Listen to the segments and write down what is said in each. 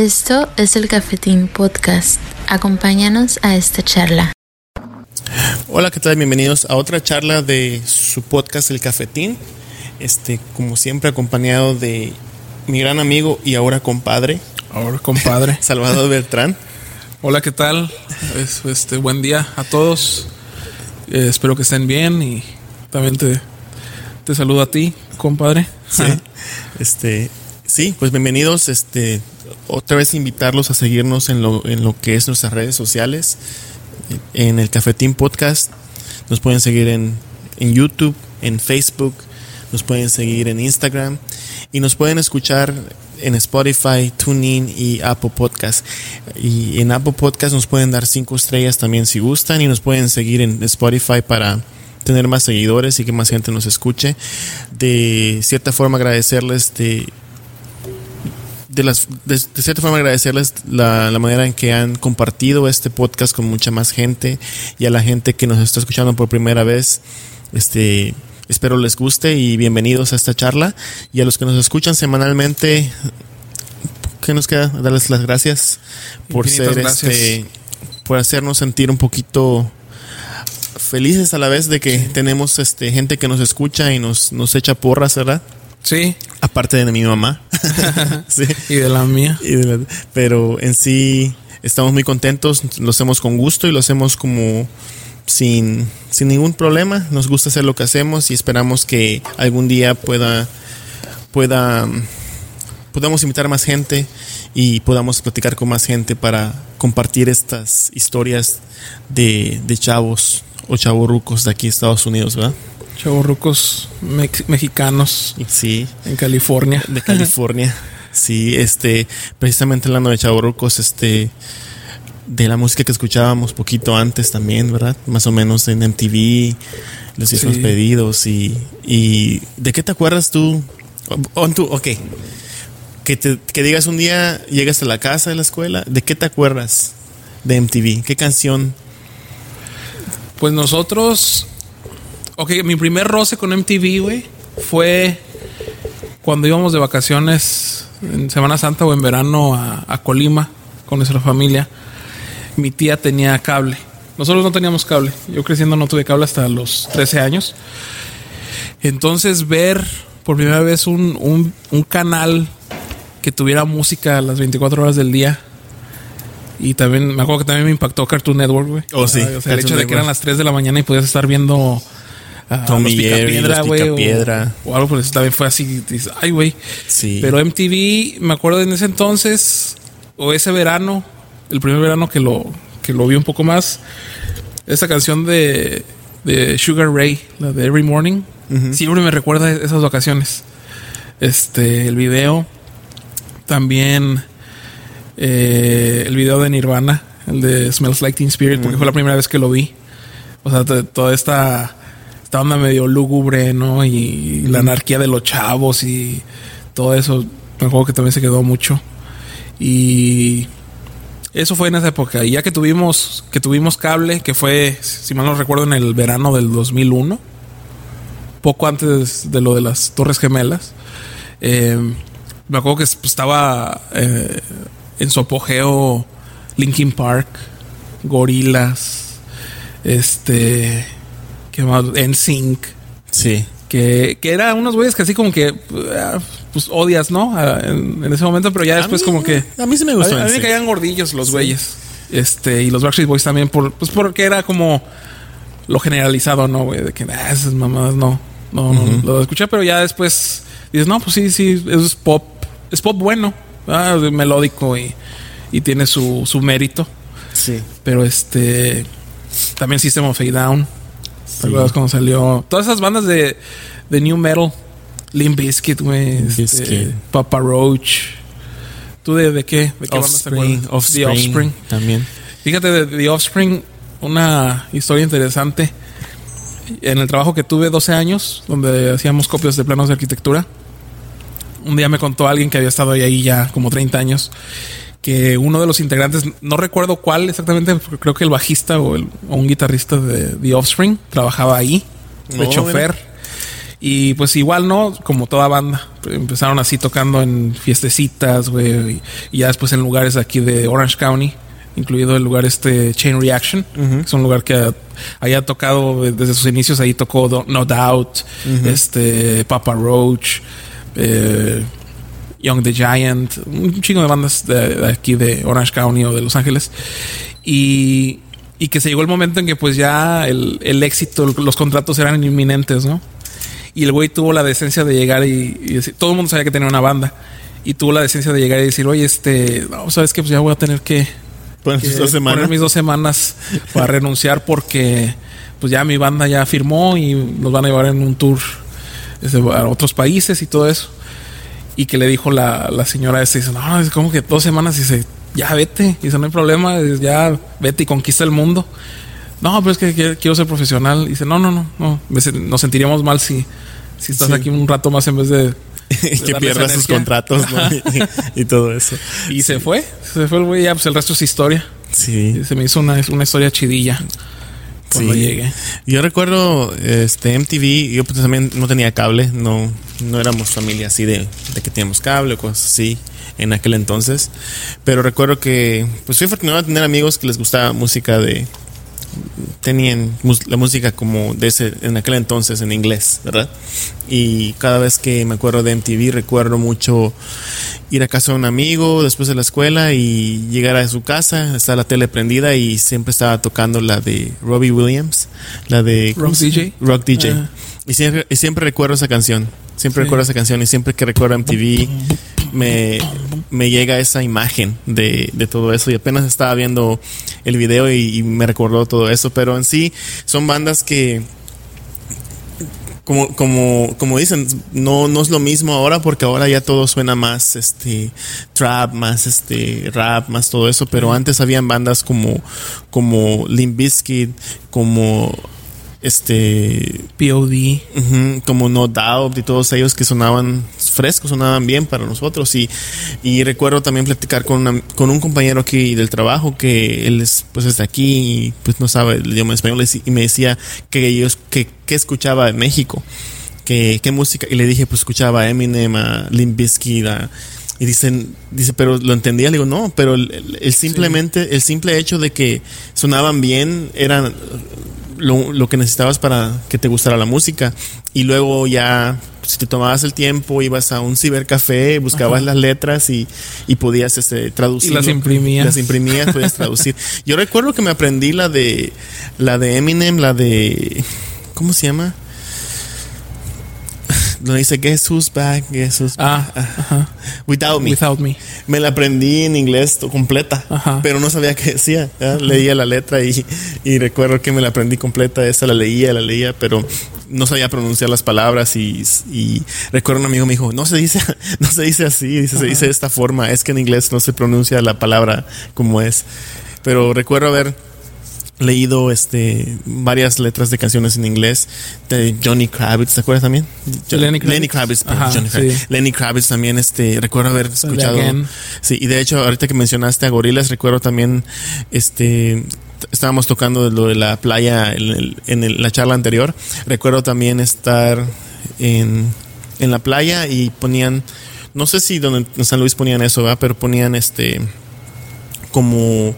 Esto es el Cafetín Podcast. Acompáñanos a esta charla. Hola, ¿qué tal? Bienvenidos a otra charla de su podcast El Cafetín. Este, como siempre, acompañado de mi gran amigo y ahora compadre. Ahora compadre. Salvador Beltrán. Hola, ¿qué tal? Este, buen día a todos. Eh, espero que estén bien y también te, te saludo a ti, compadre. Sí. Este, sí, pues bienvenidos. Este, otra vez invitarlos a seguirnos en lo, en lo que es nuestras redes sociales. En el Cafetín Podcast. Nos pueden seguir en, en YouTube, en Facebook. Nos pueden seguir en Instagram. Y nos pueden escuchar en Spotify, TuneIn y Apple Podcast. Y en Apple Podcast nos pueden dar cinco estrellas también si gustan. Y nos pueden seguir en Spotify para tener más seguidores y que más gente nos escuche. De cierta forma agradecerles de de, las, de, cierta forma agradecerles la, la, manera en que han compartido este podcast con mucha más gente y a la gente que nos está escuchando por primera vez. Este, espero les guste y bienvenidos a esta charla. Y a los que nos escuchan semanalmente, ¿qué nos queda? Darles las gracias por ser gracias. este, por hacernos sentir un poquito felices a la vez de que sí. tenemos este gente que nos escucha y nos, nos echa porras, ¿verdad? Sí. Aparte de mi mamá. sí. Y de la mía. De la, pero en sí estamos muy contentos, lo hacemos con gusto y lo hacemos como sin, sin ningún problema. Nos gusta hacer lo que hacemos y esperamos que algún día pueda, pueda, podamos invitar más gente y podamos platicar con más gente para compartir estas historias de, de chavos o chavorrucos de aquí Estados Unidos, ¿verdad? Chavorrucos me mexicanos. Sí. En California. De California. sí, este, precisamente hablando de chavorrucos, este, de la música que escuchábamos poquito antes también, ¿verdad? Más o menos en MTV, los hicimos sí. pedidos y, y, ¿de qué te acuerdas tú? On tu, ok. Que, te, que digas un día, llegas a la casa de la escuela, ¿de qué te acuerdas de MTV? ¿Qué canción? Pues nosotros Ok, mi primer roce con MTV, güey, fue cuando íbamos de vacaciones en Semana Santa o en verano a, a, Colima con nuestra familia. Mi tía tenía cable. Nosotros no teníamos cable. Yo creciendo no tuve cable hasta los 13 años. Entonces ver por primera vez un, un, un canal que tuviera música a las 24 horas del día y también me acuerdo que también me impactó Cartoon Network, güey. Oh, sí. O sea, el hecho de que eran las 3 de la mañana y podías estar viendo Tommy los Jerry, piedra. O, o, algo por eso también fue así. Dices, ay, güey. Sí. Pero MTV, me acuerdo en ese entonces, o ese verano, el primer verano que lo, que lo vi un poco más, esa canción de, de Sugar Ray, la de Every Morning, uh -huh. siempre me recuerda esas vacaciones. Este, el video, también eh, el video de Nirvana, el de Smells Like Teen Spirit, porque uh -huh. fue la primera vez que lo vi. O sea, toda esta esta onda medio lúgubre, ¿no? Y la anarquía de los chavos y todo eso. Me acuerdo que también se quedó mucho. Y eso fue en esa época. Y ya que tuvimos, que tuvimos cable, que fue, si mal no recuerdo, en el verano del 2001, poco antes de lo de las Torres Gemelas, eh, me acuerdo que estaba eh, en su apogeo Linkin Park, Gorilas, este que en Sync. Sí. Que, que era unos güeyes que así como que pues odias, ¿no? En, en ese momento, pero ya después mí, como que. A mí sí me gustó. A, a mí me caían gordillos los güeyes. Sí. Este, y los Backstreet Boys también, por, pues porque era como lo generalizado, ¿no, güey? De que ah, esas mamadas no. No, uh -huh. no, lo escuché, pero ya después dices, no, pues sí, sí, eso es pop. Es pop bueno, ah, melódico y, y tiene su, su mérito. Sí. Pero este. También System of a Down. ¿Te acuerdas cuando salió? Todas esas bandas de, de New Metal. Limp Bizkit, güey. Este, Papa Roach. ¿Tú de, de qué? ¿De qué bandas te acuerdas? Offspring, The Offspring. También. Fíjate, de The Offspring, una historia interesante. En el trabajo que tuve 12 años, donde hacíamos copias de planos de arquitectura, un día me contó alguien que había estado ahí ya como 30 años que uno de los integrantes, no recuerdo cuál exactamente, creo que el bajista o, el, o un guitarrista de The Offspring trabajaba ahí, de no, chofer. Y pues igual, ¿no? Como toda banda. Empezaron así tocando en fiestecitas, güey. Y, ya después en lugares aquí de Orange County. Incluido el lugar este Chain Reaction. que Es un lugar que haya tocado desde sus inicios. Ahí tocó No Doubt. Este Papa Roach. eh, Young the Giant. Un chingo de bandas de, de aquí de Orange County o de Los Ángeles. Y, y que se llegó el momento en que pues ya el, el éxito, los contratos eran inminentes, ¿no? Y el güey tuvo la decencia de llegar y, y decir, todo el mundo sabía que tenía una banda. Y tuvo la decencia de llegar y decir, oye, este, no, sabes que pues ya voy a tener que, Bueno, que dos poner mis dos semanas para renunciar porque pues ya mi banda ya firmó y nos van a llevar en un tour este, a otros países y todo eso. Y que le dijo la, la señora esta, dice, no, es como que dos semanas y dice, ya vete, dice, no hay problema, dice, ya vete y conquista el mundo. No, pero es que quiero, ser profesional. Dice, no, no, no, no, nos sentiríamos mal si, si estás Sí. aquí un rato más en vez de... que darle pierda esa sus contratos ¿no? y, y todo eso. Y se fue, se fue el güey, ya pues el resto es historia. Sí. Y se me hizo una, una historia chidilla cuando Sí. Yo recuerdo este MTV, yo pues también no tenía cable, no, no éramos familia así de, de que teníamos cable o cosas así en aquel entonces. Pero recuerdo que pues fui afortunado de tener amigos que les gustaba música de tenían la música como de ese en aquel entonces en inglés, ¿verdad? Y cada vez que me acuerdo de MTV recuerdo mucho ir a casa de un amigo después de la escuela y llegar a su casa, está la tele prendida y siempre estaba tocando la de Robbie Williams, la de ¿cómo Rock? DJ. Rock DJ. Ajá. Y siempre, y siempre recuerdo esa canción. Siempre Sí. recuerdo esa canción y siempre que recuerdo MTV me, me llega esa imagen de, de todo eso y apenas estaba viendo el video y, y me recordó todo eso, pero en sí son bandas que como, como, como dicen, no, no es lo mismo ahora porque ahora ya todo suena más este trap, más este rap, más todo eso, pero antes habían bandas como, como Limp Bizkit, como este POD. Ujú, como No Doubt y todos ellos que sonaban frescos, sonaban bien para nosotros. Y, y recuerdo también platicar con, una- con un compañero aquí del trabajo que él es, pues es de aquí y pues no sabe el idioma español y me decía que ellos que, que escuchaba en México, que qué música y le dije pues escuchaba a Eminem, a Limp Bizkit, a- y dicen, dice, pero lo entendía, le digo, no, pero el, simplemente, el simple hecho de que sonaban bien era lo, lo que necesitabas para que te gustara la música. Y luego ya, si te tomabas el tiempo, ibas a un cibercafé, buscabas Ajá. las letras y, y podías este, traducir. Y las imprimías. Las imprimías, podías traducir. Yo recuerdo que me aprendí la de, la de Eminem, la de, ¿cómo se llama? Donde dice Guess who's back, guess who's Ah, ajá. Without me. Without Me. Me la aprendí en inglés completa, Ajá. pero no sabía qué decía. ¿ya? Leía la letra y, y recuerdo que me la aprendí completa. Esa la leía, la leía, pero no sabía pronunciar las palabras y, y recuerdo un amigo me dijo, no se dice, no se dice así, dice, se dice de esta forma. Es que en inglés no se pronuncia la palabra como es. Pero recuerdo haber leído este varias letras de canciones en inglés de Johnny Kravitz, ¿te acuerdas también? Jo- Lenny Kravitz. Lenny Kravitz, perdón, Ajá, Johnny Kravitz. sí. Lenny Kravitz también, este, recuerdo haber escuchado. Again. Sí, y de hecho, ahorita que mencionaste a Gorilas, recuerdo también, este, estábamos tocando de lo de la playa en, el- en el- la charla anterior. Recuerdo también estar en, en la playa y ponían, no sé si donde en San Luis ponían eso, ¿verdad? Pero ponían este, como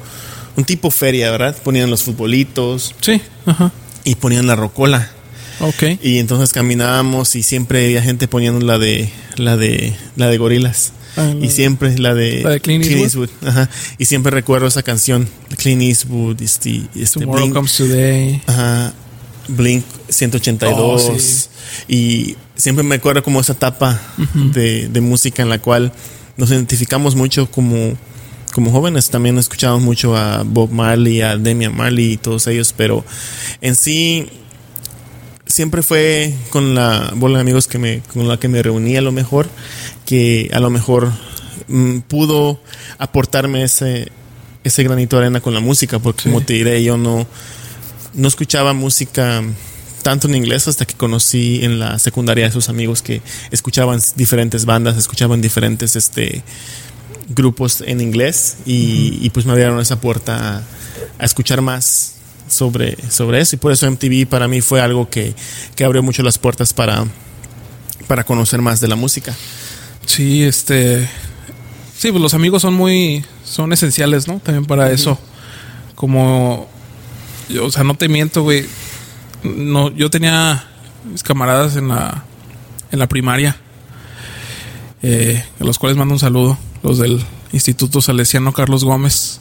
un tipo feria, ¿verdad? Ponían los futbolitos Sí, ajá. y ponían la rocola. Ok. Y entonces caminábamos y siempre había gente poniendo la de la de la de gorilas. Ah, la y de- siempre la de, la de Clint Eastwood. Ajá. Y siempre recuerdo esa canción, Clint Eastwood, este, este Tomorrow Blink, Comes Today. ajá, Blink 182. Oh, sí. Y siempre me acuerdo como esa etapa de, de música en la cual nos identificamos mucho como, como jóvenes. También escuchamos mucho a Bob Marley, a Damian Marley y todos ellos, pero en sí siempre fue con la bola de amigos que me, con la que me reuní a lo mejor, que a lo mejor mm, pudo aportarme ese, ese granito de arena con la música, porque Sí. como te diré, yo no, no escuchaba música tanto en inglés hasta que conocí en la secundaria a esos amigos que escuchaban diferentes bandas, escuchaban diferentes este grupos en inglés y, y pues me abrieron esa puerta a, a escuchar más sobre, sobre eso y por eso MTV para mí fue algo que, que abrió mucho las puertas para, para conocer más de la música. Sí, este. Sí, pues los amigos son muy. Son esenciales, ¿no? También para eso. Como. yo, o sea, no te miento, güey. No, yo tenía mis camaradas en la. En la primaria. eh, a los cuales mando un saludo. Los del Instituto Salesiano Carlos Gómez.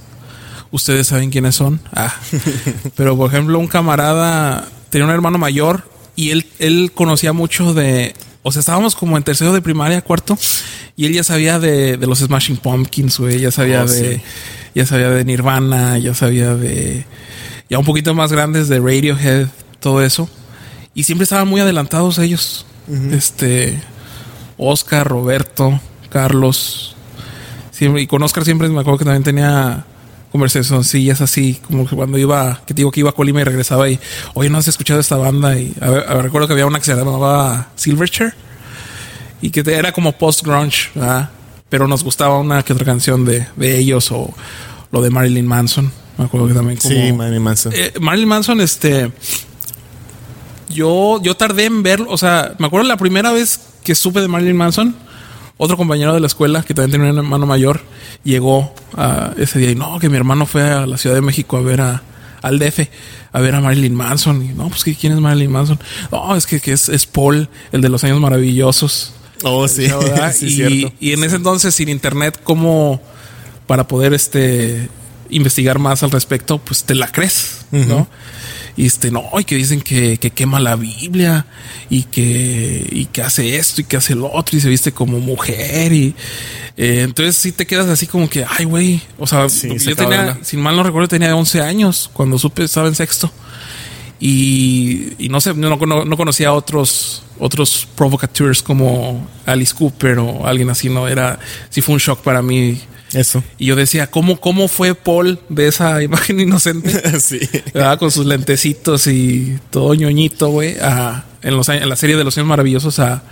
Ustedes saben quiénes son. Ah. Pero, por ejemplo, un camarada tenía un hermano mayor y él, él conocía mucho de. O sea, estábamos como en tercero de primaria, cuarto, y él ya sabía de, de los Smashing Pumpkins, güey. Ya sabía Oh, de. sí. Ya sabía de Nirvana, ya sabía de. Ya un poquito más grandes de Radiohead, todo eso. Y siempre estaban muy adelantados ellos. Este. Oscar, Roberto, Carlos. Siempre, y con Oscar siempre me acuerdo que también tenía conversacioncillas así, como que cuando iba, que digo que iba a Colima y regresaba y, oye, ¿no has escuchado esta banda? Y a ver, a ver, recuerdo que había una que se llamaba Silverchair y que era como post-grunge. Pero nos gustaba una que otra canción de, de ellos o lo de Marilyn Manson. Me acuerdo que también como... Sí, Marilyn Manson. Eh, Marilyn Manson, este. Yo, yo tardé en verlo. O sea, me acuerdo la primera vez que supe de Marilyn Manson. Otro compañero de la escuela que también tenía un hermano mayor llegó a ese día y no, que mi hermano fue a la Ciudad de México a ver a, al DF a ver a Marilyn Manson. Y no, pues que quién es Marilyn Manson. No, es que, que es, es Paul, el de los años maravillosos. oh, sí. sí, y, cierto. y en ese entonces, sin internet, como para poder este investigar más al respecto, pues te la crees, ¿no? Y este, no, y que dicen que, que quema la Biblia y que, y que hace esto y que hace lo otro y se viste como mujer y eh, entonces sí te quedas así como que, ay, güey, o sea, Sí, yo tenía, sin mal no recuerdo, tenía 11 años cuando supe, estaba en sexto. Y, y no sé, no, no- no conocía a otros, otros provocateurs como Alice Cooper o alguien así, no era, sí fue un shock para mí. Eso. Y yo decía, ¿cómo, cómo fue Paul de esa imagen inocente? sí. ¿verdad? Con sus lentecitos y todo ñoñito, güey, a- en, los en la serie de los años maravillosos a,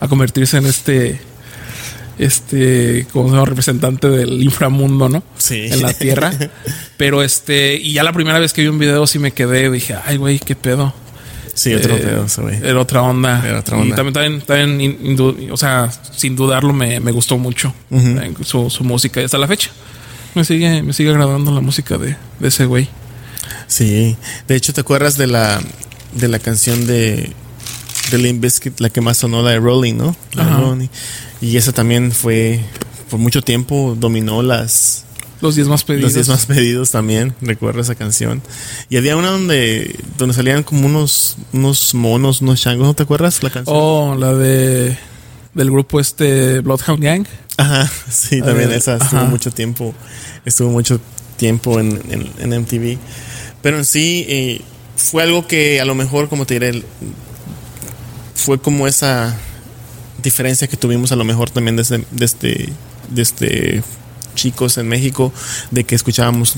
a convertirse en este, este, como se llama, representante del inframundo, ¿no? Sí. En la tierra. Pero este, y ya la primera vez que vi un video sí me quedé, dije, ay, güey, qué pedo. Sí, otro Eh, pedo, güey. Era otra onda. Era otra Y onda. también, también, también indu- o sea, sin dudarlo, me, me gustó mucho eh, su, su música y hasta la fecha. Me sigue, me sigue agradando la música de, de ese güey. Sí. De hecho, ¿te acuerdas de la, de la canción de, de Limp Bizkit, la que más sonó, la de Rolling, ¿no? La de Ajá. Rolling. Y esa también fue, por mucho tiempo, dominó las, Los 10 más pedidos. los 10 más pedidos también. Recuerdo esa canción. Y había una donde, donde salían como unos, unos monos, unos changos, ¿no te acuerdas la canción? Oh, la de del grupo este Bloodhound Gang. Ajá, sí, también Eh, esa estuvo ajá. mucho tiempo, estuvo mucho tiempo en, en, en MTV. Pero en sí eh, fue algo que a lo mejor, como te diré, fue como esa diferencia que tuvimos a lo mejor también desde, desde, desde chicos en México, de que escuchábamos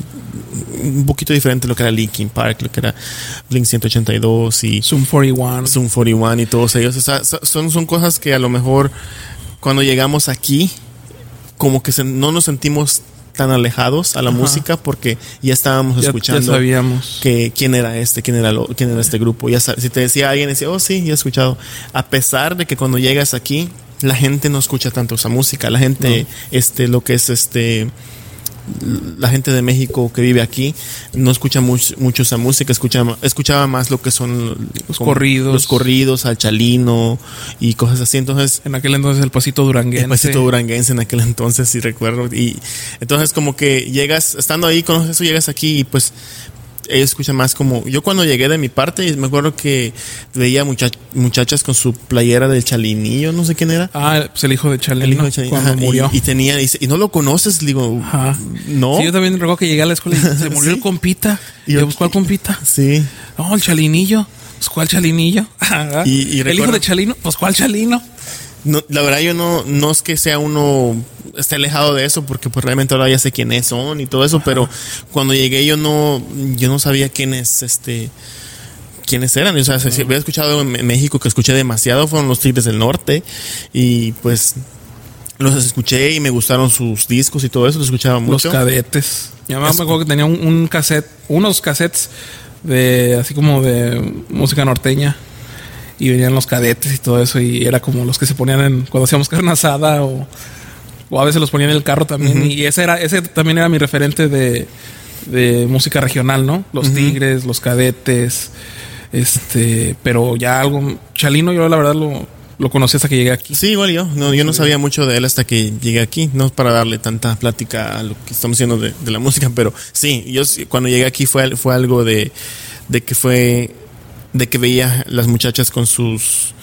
un poquito diferente lo que era Linkin Park, lo que era Blink 182 y Zoom 41. Zoom 41 y todos ellos. O sea, so- son, son cosas que a lo mejor cuando llegamos aquí, como que se- no nos sentimos tan alejados a la Ajá. música porque ya estábamos Ya- ya, escuchando sabíamos. que quién era este, quién era lo, quién era este grupo. Ya si te decía alguien, decía, oh sí, ya he escuchado. A pesar de que cuando llegas aquí, la gente no escucha tanto esa música. La gente, este, lo que es este, la gente de México que vive aquí no escucha mucho, mucho esa música, escucha, escuchaba más lo que son Los corridos. los corridos, al chalino y cosas así. Entonces, En aquel entonces el pasito duranguense. el pasito duranguense en aquel entonces, sí recuerdo. Y entonces como que llegas, estando ahí con eso, llegas aquí y pues ellos escuchan más como... Yo cuando llegué de mi parte, me acuerdo que veía mucha- muchachas con su playera del chalinillo, no sé quién era. Ah, pues el hijo de Chalino. El hijo de Chalino, Cuando ajá, murió. Y, tenía, y, y no lo conoces, digo, Ajá. no. Sí, yo también recuerdo que llegué a la escuela y se murió Sí. el compita. Y yo- ¿cuál compita? Sí. No, el chalinillo. Pues, ¿cuál chalinillo? Y- el hijo de Chalino, pues, ¿cuál chalino? No, la verdad yo no, no es que sea uno esté alejado de eso, porque pues realmente ahora ya sé quiénes son y todo eso, pero cuando llegué yo no, yo no sabía quiénes, este, quiénes eran. O sea, si había escuchado en México que escuché demasiado, fueron los Tigres del Norte, y pues los escuché y me gustaron sus discos y todo eso, los escuchaba Los mucho. cadetes. Mi mamá me acuerdo que tenía un, un cassette, unos cassettes de así como de música norteña. Y venían los cadetes y todo eso y era como los que se ponían en cuando hacíamos carne asada o, o a veces los ponían en el carro también y ese era ese también era mi referente de, de música regional, ¿no? Los Tigres, los Cadetes, este, pero ya algo Chalino yo la verdad lo lo conocí hasta que llegué aquí. Sí, igual yo. No, yo no sabía mucho de él hasta que llegué aquí. No para darle tanta plática a lo que estamos haciendo de, de la música, pero sí, yo cuando llegué aquí fue, fue algo de, de que fue de que veía las muchachas con sus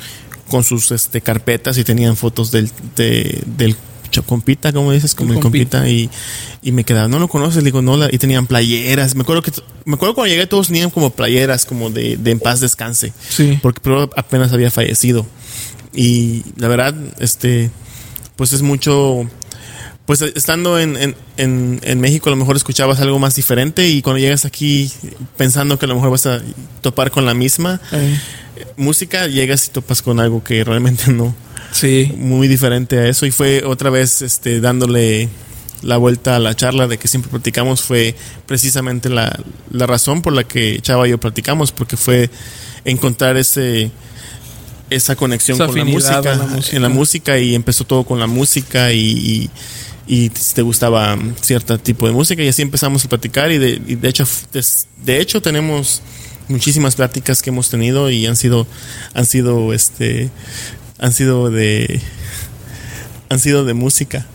con sus este carpetas y tenían fotos del de- del compita, como dices, como El el compita y, y me quedaba, no lo conoces, digo, no, la- y tenían playeras. Me acuerdo que me acuerdo cuando llegué todos tenían como playeras como de, de en paz descanse Sí. porque pero apenas había fallecido. Y la verdad, este, pues es mucho, pues estando en, en, en, en México a lo mejor escuchabas algo más diferente y cuando llegas aquí pensando que a lo mejor vas a topar con la misma Eh, música, llegas y topas con algo que realmente no, sí. muy diferente a eso y fue otra vez este dándole la vuelta a la charla de que siempre platicamos fue precisamente la, la razón por la que Chava y yo platicamos porque fue encontrar ese esa conexión Esa con la música, a la música. en la música y empezó todo con la música y, y, y si te gustaba cierto tipo de música y así empezamos a platicar y de, y de hecho de hecho tenemos muchísimas pláticas que hemos tenido y han sido han sido este han sido de han sido de música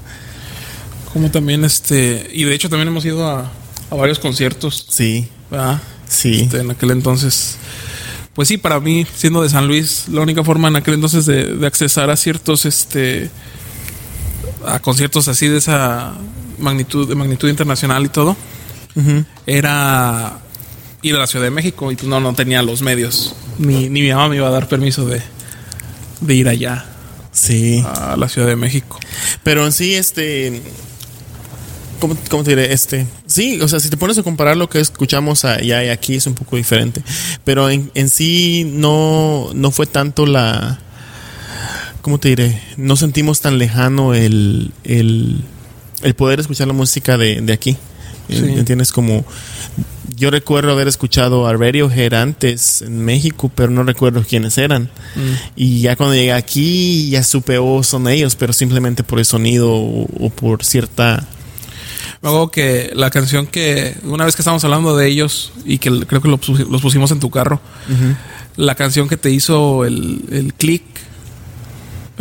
Como también este. Y de hecho también hemos ido a, a varios conciertos. sí ¿verdad? sí Este, en aquel entonces. Pues sí, para mí, siendo de San Luis, la única forma en aquel entonces de, de accesar a ciertos, este, a conciertos así de esa magnitud, de magnitud internacional y todo, era ir a la Ciudad de México y pues no, no tenía los medios. Ni, ni mi mamá me iba a dar permiso de, de ir allá sí a la Ciudad de México. pero en sí este ¿Cómo, cómo te diré? Este, sí, o sea, si te pones a comparar lo que escuchamos allá y aquí es un poco diferente. Pero en, en sí no, no fue tanto la. ¿Cómo te diré? No sentimos tan lejano el, el, el poder escuchar la música de, de aquí. Sí. ¿Entiendes? Como. Yo recuerdo haber escuchado a Radiohead antes en México, pero no recuerdo quiénes eran. Y ya cuando llegué aquí, ya supe, oh, son ellos, pero simplemente por el sonido o, o por cierta. Me acuerdo que la canción que una vez que estábamos hablando de ellos y que creo que los pusimos en tu carro, la canción que te hizo el, el click,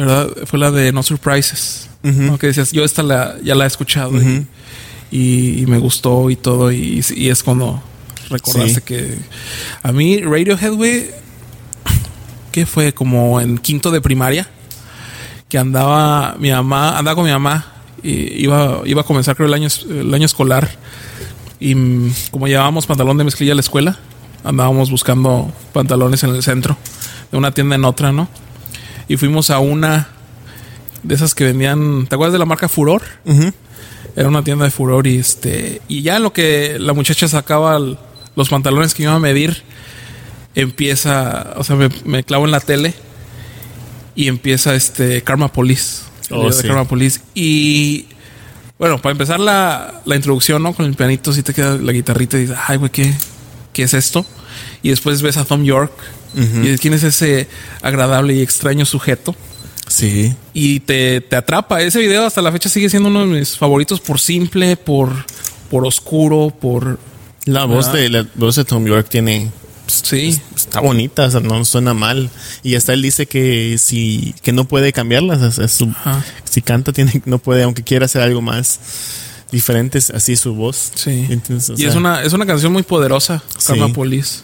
¿verdad? Fue la de No Surprises. ¿no? Que decías, yo esta la, ya la he escuchado y- y, y me gustó y todo. Y, y es cuando recordaste Sí. que a mí Radiohead, güey, que fue como en quinto de primaria, que andaba mi mamá, andaba con mi mamá y iba, iba a comenzar creo el año, el año escolar y mm, como llevábamos pantalón de mezclilla a la escuela, andábamos buscando pantalones en el centro, de una tienda en otra, ¿no? Y fuimos a una de esas que vendían, ¿te acuerdas de la marca Furor? Era una tienda de Furor y este y ya en lo que la muchacha sacaba el- los pantalones que iba a medir empieza, o sea, me, me clavo en la tele y empieza este Karma Police. el Oh, de sí. Karma Police y bueno, para empezar la, la introducción, ¿no? Con el pianito, si te queda la guitarrita y dices, ay, güey, ¿qué, ¿qué es esto? Y después ves a Tom York y dices, quién es ese agradable y extraño sujeto Sí. y te, te atrapa. Ese video hasta la fecha sigue siendo uno de mis favoritos por simple, por, por oscuro, por... La voz ¿Verdad? de la voz de Tom York tiene Sí, está bonita, o sea, no suena mal. Y hasta él dice que si que no puede cambiarlas, o sea, su- Ajá. si canta tiene no puede aunque quiera hacer algo más diferente, así su voz. sí. Entonces, y sea, es una, es una canción muy poderosa, Karma Sí. Police.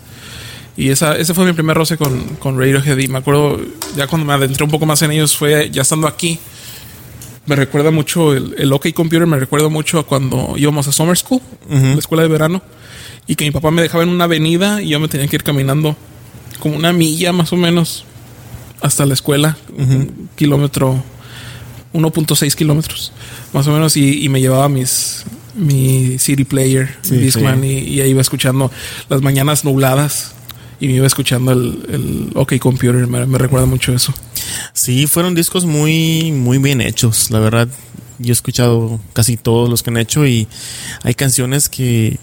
Y esa, ese fue mi primer roce con, con Radiohead. Y me acuerdo, ya cuando me adentré un poco más en ellos, fue ya estando aquí. Me recuerda mucho el, el OK Computer, me recuerda mucho a cuando íbamos a Summer School, la escuela de verano, y que mi papá me dejaba en una avenida y yo me tenía que ir caminando como una milla más o menos hasta la escuela, un kilómetro, 1.6 kilómetros más o menos, y, y me llevaba mis mi CD player, Sí, Discman, sí. y, y ahí iba escuchando las mañanas nubladas y me iba escuchando el, el OK Computer, me, me recuerda mucho eso. Sí, fueron discos muy muy bien hechos, la verdad. Yo he escuchado casi todos los que han hecho y hay canciones que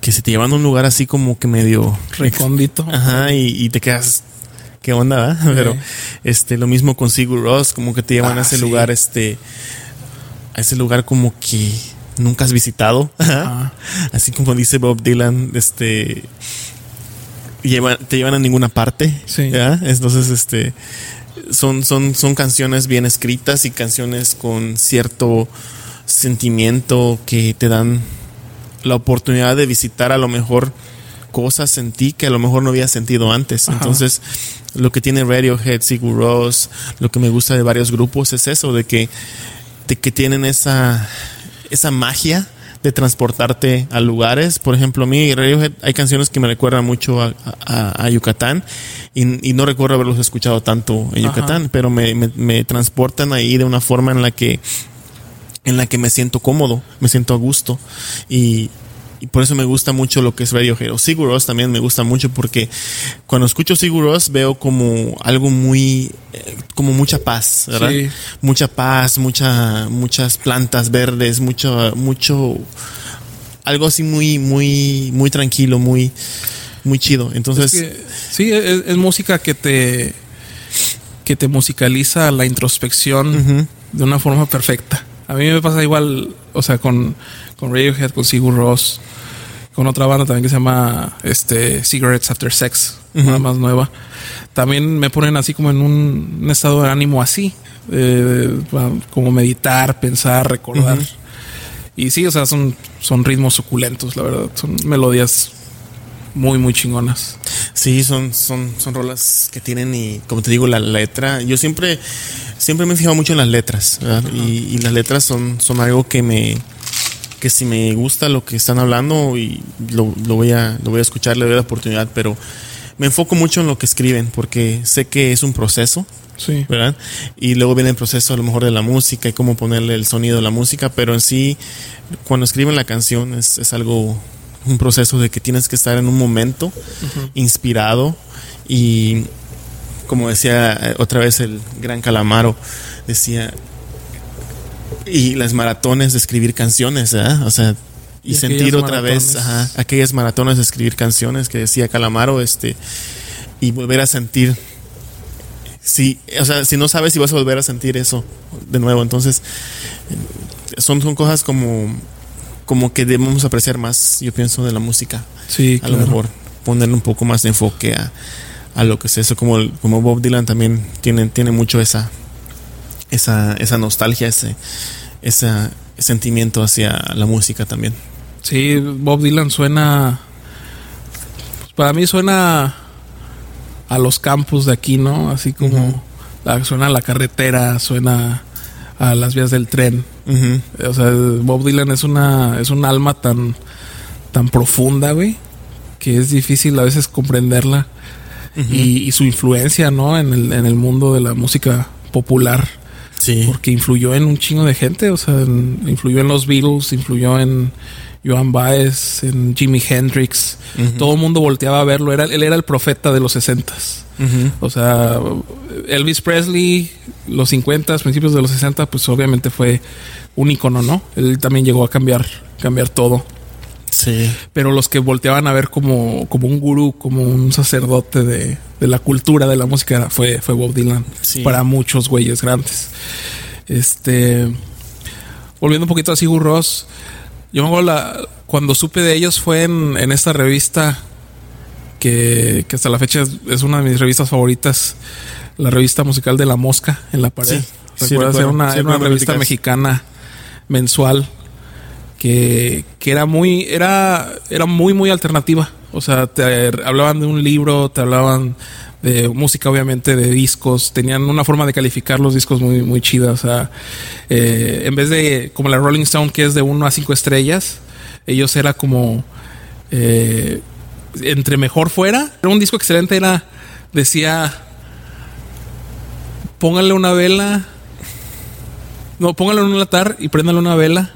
que se te llevan a un lugar así como que medio Recóndito. Ajá, y, y te quedas qué onda, ¿verdad? Pero este, lo mismo con Sigur Ross, como que te llevan Ah, a ese sí. lugar, este, a ese lugar como que nunca has visitado. Ajá. Así como dice Bob Dylan, este, te llevan a ninguna parte. Sí. ¿verdad? Entonces, este, son, son, son canciones bien escritas y canciones con cierto sentimiento que te dan la oportunidad de visitar a lo mejor cosas en ti que a lo mejor no habías sentido antes. Ajá. Entonces, lo que tiene Radiohead, Sigur Rós, lo que me gusta de varios grupos es eso, de que, de que tienen esa, esa magia de transportarte a lugares. Por ejemplo, a mí Radiohead hay canciones que me recuerdan mucho a, a- a Yucatán y, y no recuerdo haberlos escuchado tanto en Ajá. Yucatán, pero me, me- me transportan ahí de una forma en la que en la que me siento cómodo, me siento a gusto y, y por eso me gusta mucho lo que es Radiohead. O Sigur también me gusta mucho porque cuando escucho Sigur veo como algo muy, eh, como mucha paz, ¿verdad? Sí. Mucha paz, mucha, muchas plantas verdes, mucho, mucho, algo así muy, muy, muy tranquilo, muy, muy chido. Entonces, Es que, sí, es, es música que te que te musicaliza la introspección de una forma perfecta. A mí me pasa igual, o sea, con, con Radiohead, con Sigur Rós, con otra banda también que se llama este Cigarettes After Sex, una más nueva. También me ponen así como en un, un estado de ánimo así, eh, como meditar, pensar, recordar. Y sí, o sea, son, son ritmos suculentos, la verdad. Son melodías muy, muy chingonas. Sí, son, son, son rolas que tienen y como te digo, la letra, yo siempre, siempre me he fijado mucho en las letras, ¿verdad? y, y las letras son, son algo que me, que si me gusta lo que están hablando y lo, lo voy a, lo voy a escuchar, le doy la oportunidad, pero me enfoco mucho en lo que escriben porque sé que es un proceso, Sí. ¿verdad? Y luego viene el proceso a lo mejor de la música y cómo ponerle el sonido de la música, pero en sí, cuando escriben la canción es, es algo, un proceso de que tienes que estar en un momento inspirado y como decía eh, otra vez el gran Calamaro, decía, y las maratones de escribir canciones, ¿verdad? O sea, y, Y sentir otra vez ajá, aquellas maratones de escribir canciones que decía Calamaro, este, y volver a sentir si, o sea, si no sabes si vas a volver a sentir eso de nuevo, entonces eh, son, son cosas como, como que debemos apreciar más, yo pienso, de la música. Sí, A lo mejor ponerle un poco más de enfoque a, a lo que es eso, como, como Bob Dylan también tiene, tiene mucho esa, esa, esa nostalgia, ese, ese sentimiento hacia la música también. Sí, Bob Dylan suena. pues, para mí suena a los campos de aquí, ¿no? Así como la- suena a la carretera, suena a las vías del tren. O sea, Bob Dylan es una es un alma tan tan profunda, güey, que es difícil a veces comprenderla y, y su influencia, ¿no? En el, en el mundo de la música popular Sí. porque influyó en un chingo de gente, o sea, en- influyó en los Beatles, influyó en Joan Baez, en Jimi Hendrix. Todo el mundo volteaba a verlo, era, él era el profeta de los 60s. Ujú. O sea, Elvis Presley, los 50, principios de los 60, pues obviamente fue un icono, ¿no? Él también llegó a cambiar, cambiar todo. Sí. Pero los que volteaban a ver como, como un gurú, como un sacerdote de, de la cultura de la música, fue, fue Bob Dylan. Sí. Para muchos güeyes grandes. Este. Volviendo un poquito a Sigur Ross. Yo me acuerdo la, cuando supe de ellos fue en, en esta revista que, que hasta la fecha es, es una de mis revistas favoritas. La revista musical de La Mosca en la pared. Sí, sí, era una, Sí, era una revista mexicana mensual que, que era muy era era muy muy alternativa. O sea te hablaban de un libro te hablaban de música obviamente de discos. Tenían una forma de calificar los discos muy muy chida. O sea eh, en vez de como la Rolling Stone que es de 1 a 5 estrellas ellos era como eh, entre mejor fuera. Era un disco excelente era decía pónganle una vela no, póngale en un altar y préndale una vela.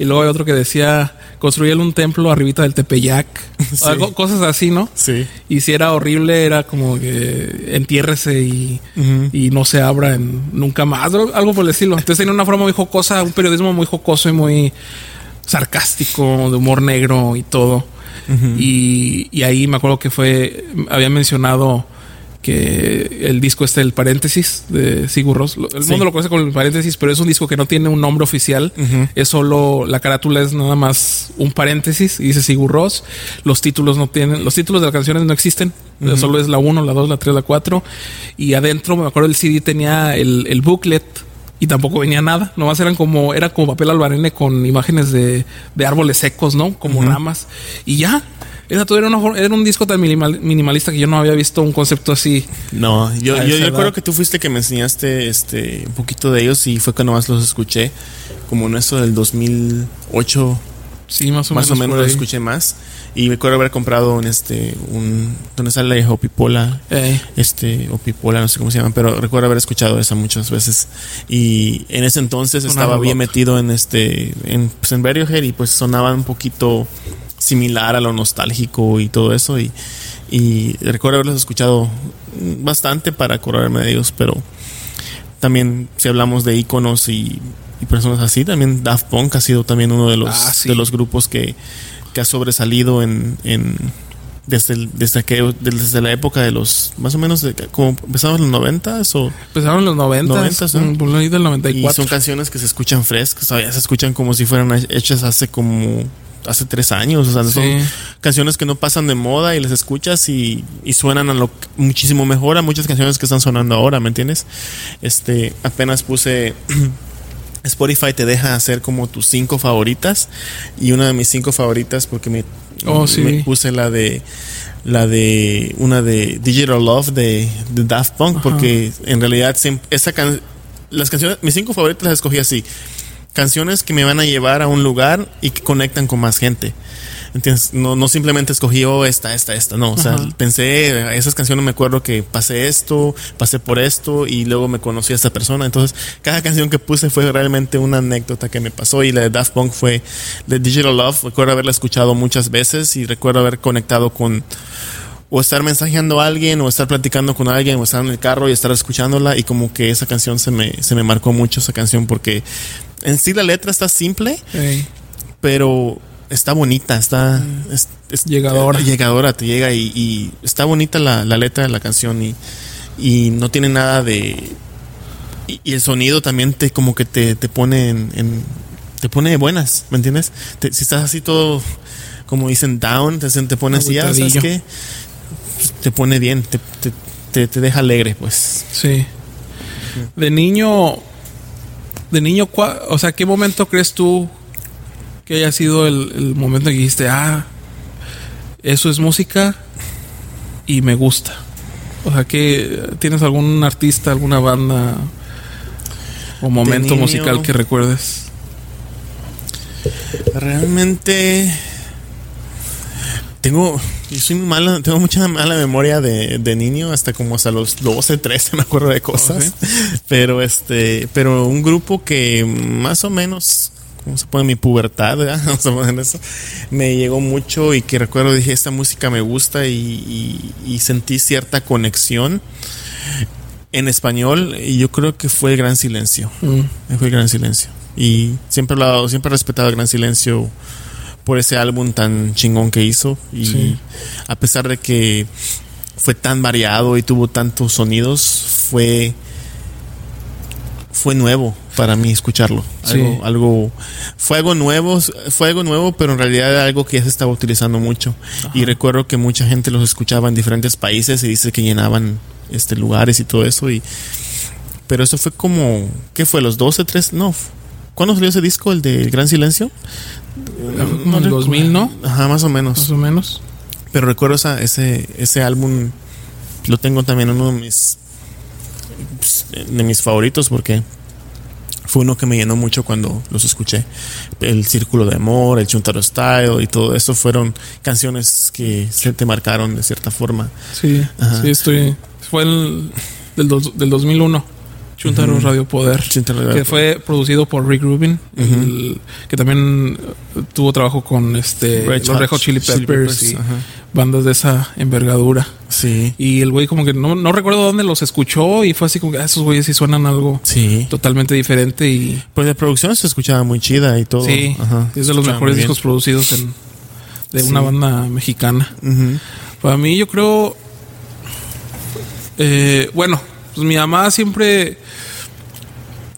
Y luego hay otro que decía, construyele un templo arribita del Tepeyac. Sí. Algo- cosas así, ¿no? Sí. Y si era horrible, era como que entiérrese y, y no se abra en nunca más. Algo por el estilo. Entonces tenía una forma muy jocosa, un periodismo muy jocoso y muy sarcástico, de humor negro y todo. y, y ahí me acuerdo que fue, había mencionado que el disco este, el paréntesis de Sigur Ross. El Sí. mundo lo conoce con el paréntesis, pero es un disco que no tiene un nombre oficial. Es solo, la carátula es nada más un paréntesis y dice Sigur Ross. Los títulos no tienen, los títulos de las canciones no existen. Solo es la 1, la 2, la 3, la 4. Y adentro, me acuerdo, el CD tenía el, el booklet y tampoco venía nada. Nomás eran como, era como papel albarene con imágenes de, de árboles secos, ¿no? Como ramas. Y ya. Era, era, una for- era un disco tan minimal- minimalista que yo no había visto un concepto así. No, yo, recuerdo que tú fuiste que me enseñaste este un poquito de ellos y fue que nomás los escuché como en eso del 2008 Sí, más o más menos. o menos lo escuché más. Y me acuerdo haber comprado un este un donde sale Opipola. Eh, este o Pipola no sé cómo se llama pero recuerdo haber escuchado esa muchas veces. Y en ese entonces Una estaba bien metido en este en, pues en Radiohead y pues sonaba un poquito similar a lo nostálgico y todo eso y, y recuerdo haberlos escuchado bastante para acordarme de ellos pero también si hablamos de íconos y, y personas así también Daft Punk ha sido también uno de los Ah, sí. de los grupos que, que ha sobresalido en, en desde el- desde que desde la época de los más o menos de, como empezaron en los noventas o empezaron los 90. 90s, ¿no? por ahí del y 94. son canciones que se escuchan frescas todavía se escuchan como si fueran hechas hace como hace tres años o sea son canciones que no pasan de moda y las escuchas y, y suenan a lo muchísimo mejor a muchas canciones que están sonando ahora, ¿me entiendes? Este, apenas puse Spotify te deja hacer como tus cinco favoritas y una de mis cinco favoritas porque me, Oh, sí. me puse la de la de una de Digital Love de, de Daft Punk porque en realidad siempre- esa can- las canciones mis cinco favoritas las escogí así canciones que me van a llevar a un lugar y que conectan con más gente. ¿Entiendes? No, no simplemente escogí, oh, esta, esta, esta. No, o sea, Ajá. pensé, esas canciones me acuerdo que pasé esto, pasé por esto y luego me conocí a esta persona. Entonces, cada canción que puse fue realmente una anécdota que me pasó y la de Daft Punk fue de Digital Love. Recuerdo haberla escuchado muchas veces y recuerdo haber conectado con o estar mensajeando a alguien o estar platicando con alguien o estar en el carro y estar escuchándola y como que esa canción se me, se me marcó mucho esa canción porque en sí la letra está simple pero está bonita, está es- es- Llegadora. eh, llegadora, te llega y, y está bonita la, la letra de la canción y, y no tiene nada de y, y el sonido también te como que te, te pone en, en- te pone de buenas, ¿me entiendes? Te- si estás así todo como dicen down, te, te pone así, ya, ¿sabes Agüitadillo. qué? Te pone bien, te, te, te- te deja alegre, pues. Sí. De niño. De niño, cua- o sea, ¿qué momento crees tú que haya sido el, el momento en que dijiste, ah, eso es música y me gusta? O sea, que tienes algún artista, alguna banda o momento niño. musical que recuerdes? Realmente tengo, yo soy muy mala, tengo mucha mala memoria de, de niño, hasta como hasta los 12, 13 me acuerdo de cosas. Pero este, pero un grupo que más o menos, ¿cómo se pone mi pubertad? ¿verdad? Vamos a poner eso. Me llegó mucho y que recuerdo dije, esta música me gusta y, y- y sentí cierta conexión en español y yo creo que fue el Gran Silencio. Mm. Fue el Gran Silencio. Y siempre he hablado, siempre he respetado el Gran Silencio por ese álbum tan chingón que hizo. Y Sí. a pesar de que fue tan variado y tuvo tantos sonidos, fue fue nuevo para mí escucharlo. Sí. Algo, algo fue algo nuevo, fue algo nuevo, pero en realidad era algo que ya se estaba utilizando mucho. Y recuerdo que mucha gente los escuchaba en diferentes países y dice que llenaban este lugares y todo eso y pero eso fue como ¿qué fue? los 12, 3, no. ¿Cuándo salió ese disco el de Gran Silencio? En el 2000, ¿no? Ajá, más o menos. Más o menos. Pero recuerdo esa, ese, ese álbum, lo tengo también uno de mis, de mis favoritos porque fue uno que me llenó mucho cuando los escuché. El Círculo de Amor, el Chuntaro Style y todo eso fueron canciones que se te marcaron de cierta forma. Sí, Ajá. sí, estoy. Fue el del, dos- del 2001. Chuntaro Ujú. Radio Poder. Chuntaro Radio que Poder. fue producido por Rick Rubin, el- que también eh, tuvo trabajo con este Red los Hot Chili Peppers, y bandas de esa envergadura. Sí. Y el güey como que no, no recuerdo dónde los escuchó y fue así como que "Ah, esos güeyes sí suenan algo Sí. totalmente diferente y Pues la producción se escuchaba muy chida y todo. sí, Ajá, es de los mejores discos producidos en, de una banda mexicana. Para mí, yo creo. Eh, bueno, pues mi mamá siempre.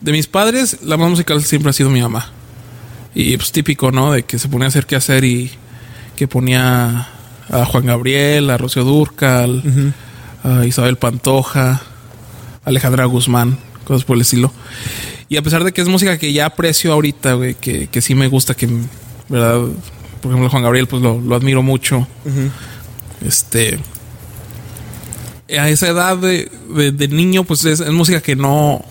De mis padres, la más musical siempre ha sido mi mamá. Y pues típico, ¿no? De que se ponía a hacer qué hacer y que ponía a Juan Gabriel, a Rocío Durcal, a Isabel Pantoja, Alejandra Guzmán, cosas por el estilo. Y a pesar de que es música que ya aprecio ahorita, güey, que, que sí me gusta, que, ¿verdad? Por ejemplo, Juan Gabriel, pues lo, lo admiro mucho. Este. A esa edad de, de- de niño, pues es, es música que no.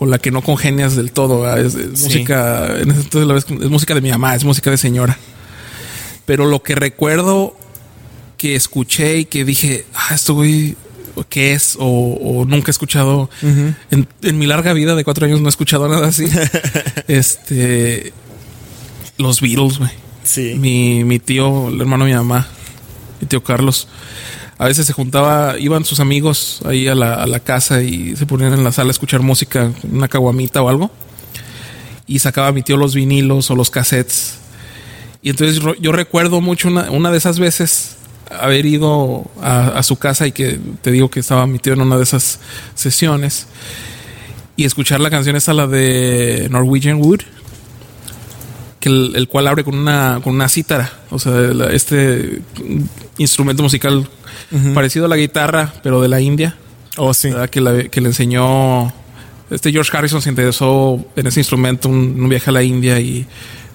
Con la que no congenias del todo. Es, es Sí. música. En ese entonces la ves, es música de mi mamá, es música de señora. Pero lo que recuerdo que escuché y que dije, ah, esto güey, ¿qué es? O, o nunca he escuchado. en, en mi larga vida de cuatro años no he escuchado nada así. este. Los Beatles, güey. Sí. Mi, mi tío, el hermano de mi mamá, mi tío Carlos, a veces se juntaba, iban sus amigos ahí a la, a casa y se ponían en la sala a escuchar música, una caguamita o algo. Y sacaba mi tío los vinilos o los cassettes. Y entonces yo recuerdo mucho una, de esas veces haber ido a, a su casa y que te digo que estaba mi tío en una de esas sesiones y escuchar la canción esta, la de Norwegian Wood, que el, el cual abre con una, con una cítara, o sea, este instrumento musical parecido a la guitarra, pero de la India, Oh, sí. Que, la- que le enseñó, este George Harrison se interesó en ese instrumento, un, un viaje a la India y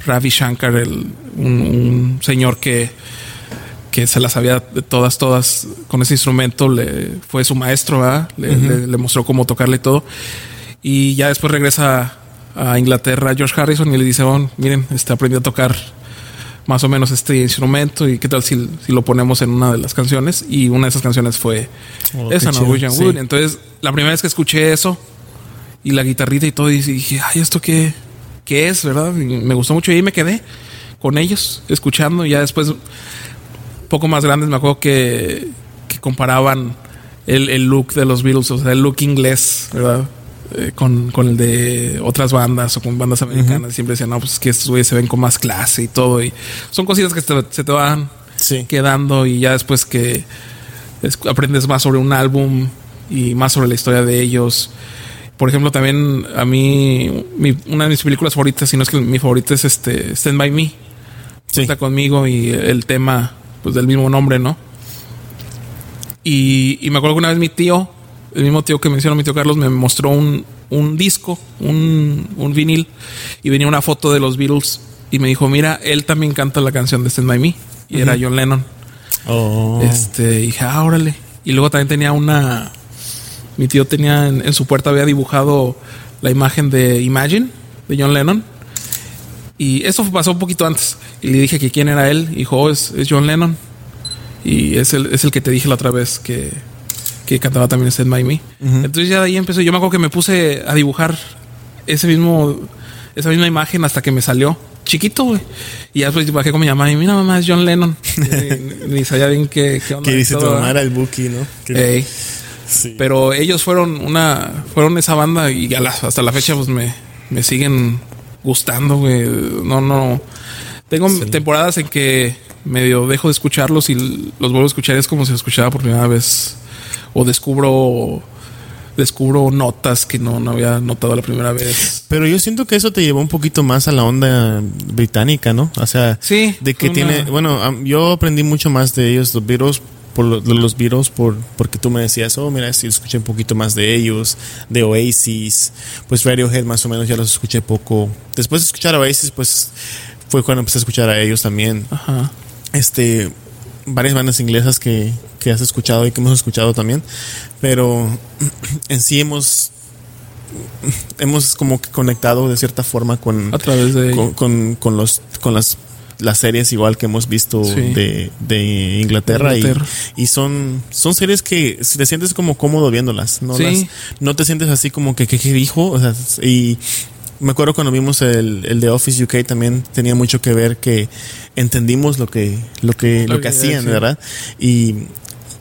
Ravi Shankar, el, un, un señor que, que se las sabía de todas, todas con ese instrumento, le, fue su maestro. Le, le- le mostró cómo tocarle y todo. Y ya después regresa a Inglaterra George Harrison y le dice, oh, miren, este, aprendí a tocar más o menos este instrumento y qué tal si, si lo ponemos en una de las canciones. Y una de esas canciones fue Oh, esa, chido, Norwegian sí. Wood. Entonces, la primera vez que escuché eso y la guitarrita y todo, y dije, ay, ¿esto qué, qué es? ¿Verdad? Y me gustó mucho y ahí me quedé con ellos, escuchando. Y ya después, poco más grandes, me acuerdo que, que comparaban el, el look de los Beatles, o sea, el look inglés, ¿verdad? Eh, con, con el de otras bandas o con bandas americanas. Siempre decían, no, pues es que estos güeyes se ven con más clase y todo. Y son cositas que te- se te van Sí. quedando y ya después que es- aprendes más sobre un álbum y más sobre la historia de ellos. Por ejemplo, también a mí, mi- una de mis películas favoritas, si no es que mi favorita es este Stand By Me. Sí. Está conmigo y el tema pues del mismo nombre, ¿no? Y, y me acuerdo que una vez mi tío, el mismo tío que mencionó mi tío Carlos, me mostró un, un disco, un, un vinil, y venía una foto de los Beatles y me dijo, mira, él también canta la canción de Stand By Me. Y era John Lennon. Oh. Este, y dije, ah, órale. Y luego también tenía una. Mi tío tenía en, en su puerta, había dibujado la imagen de Imagine, de John Lennon. Y eso pasó un poquito antes. Y le dije que quién era él. Y dijo, oh, es, es John Lennon. Y es el, es el que te dije la otra vez que, que cantaba también Stand By Me. Entonces ya de ahí empezó. Yo me acuerdo que me puse a dibujar ese mismo, esa misma imagen hasta que me salió. Chiquito, güey. Y ya después bajé con mi mamá y mira, mamá, es John Lennon. Y, ni sabía bien qué, qué onda. Que dice tu mamá el Buki, ¿no? Ey. sí. Pero ellos fueron una, fueron esa banda y la- hasta la fecha pues me, me siguen gustando, güey. No, no. Tengo temporadas en que medio dejo de escucharlos y los vuelvo a escuchar. Es como si escuchaba por primera vez. O descubro, descubro notas que no, no había notado la primera vez. Pero yo siento que eso te llevó un poquito más a la onda británica, ¿no? O sea, Sí, de que tiene, bueno, yo aprendí mucho más de ellos, los Beatles, por los Beatles, por, porque tú me decías, oh, mira, sí, escuché un poquito más de ellos, de Oasis, pues Radiohead más o menos ya los escuché poco. Después de escuchar a Oasis, pues fue cuando empecé a escuchar a ellos también. Ajá. Este, varias bandas inglesas que, que has escuchado y que hemos escuchado también, pero en sí hemos hemos como que conectado de cierta forma con, A través de. con, con, con los con las las series igual que hemos visto Sí. de, de Inglaterra, y- Inglaterra. Y, son son series que si te sientes como cómodo viéndolas no Sí. Las- no te sientes así como que que dijo o sea y me acuerdo cuando vimos el, el de Office UK también tenía mucho que ver que entendimos lo que lo que lo que hacían verdad y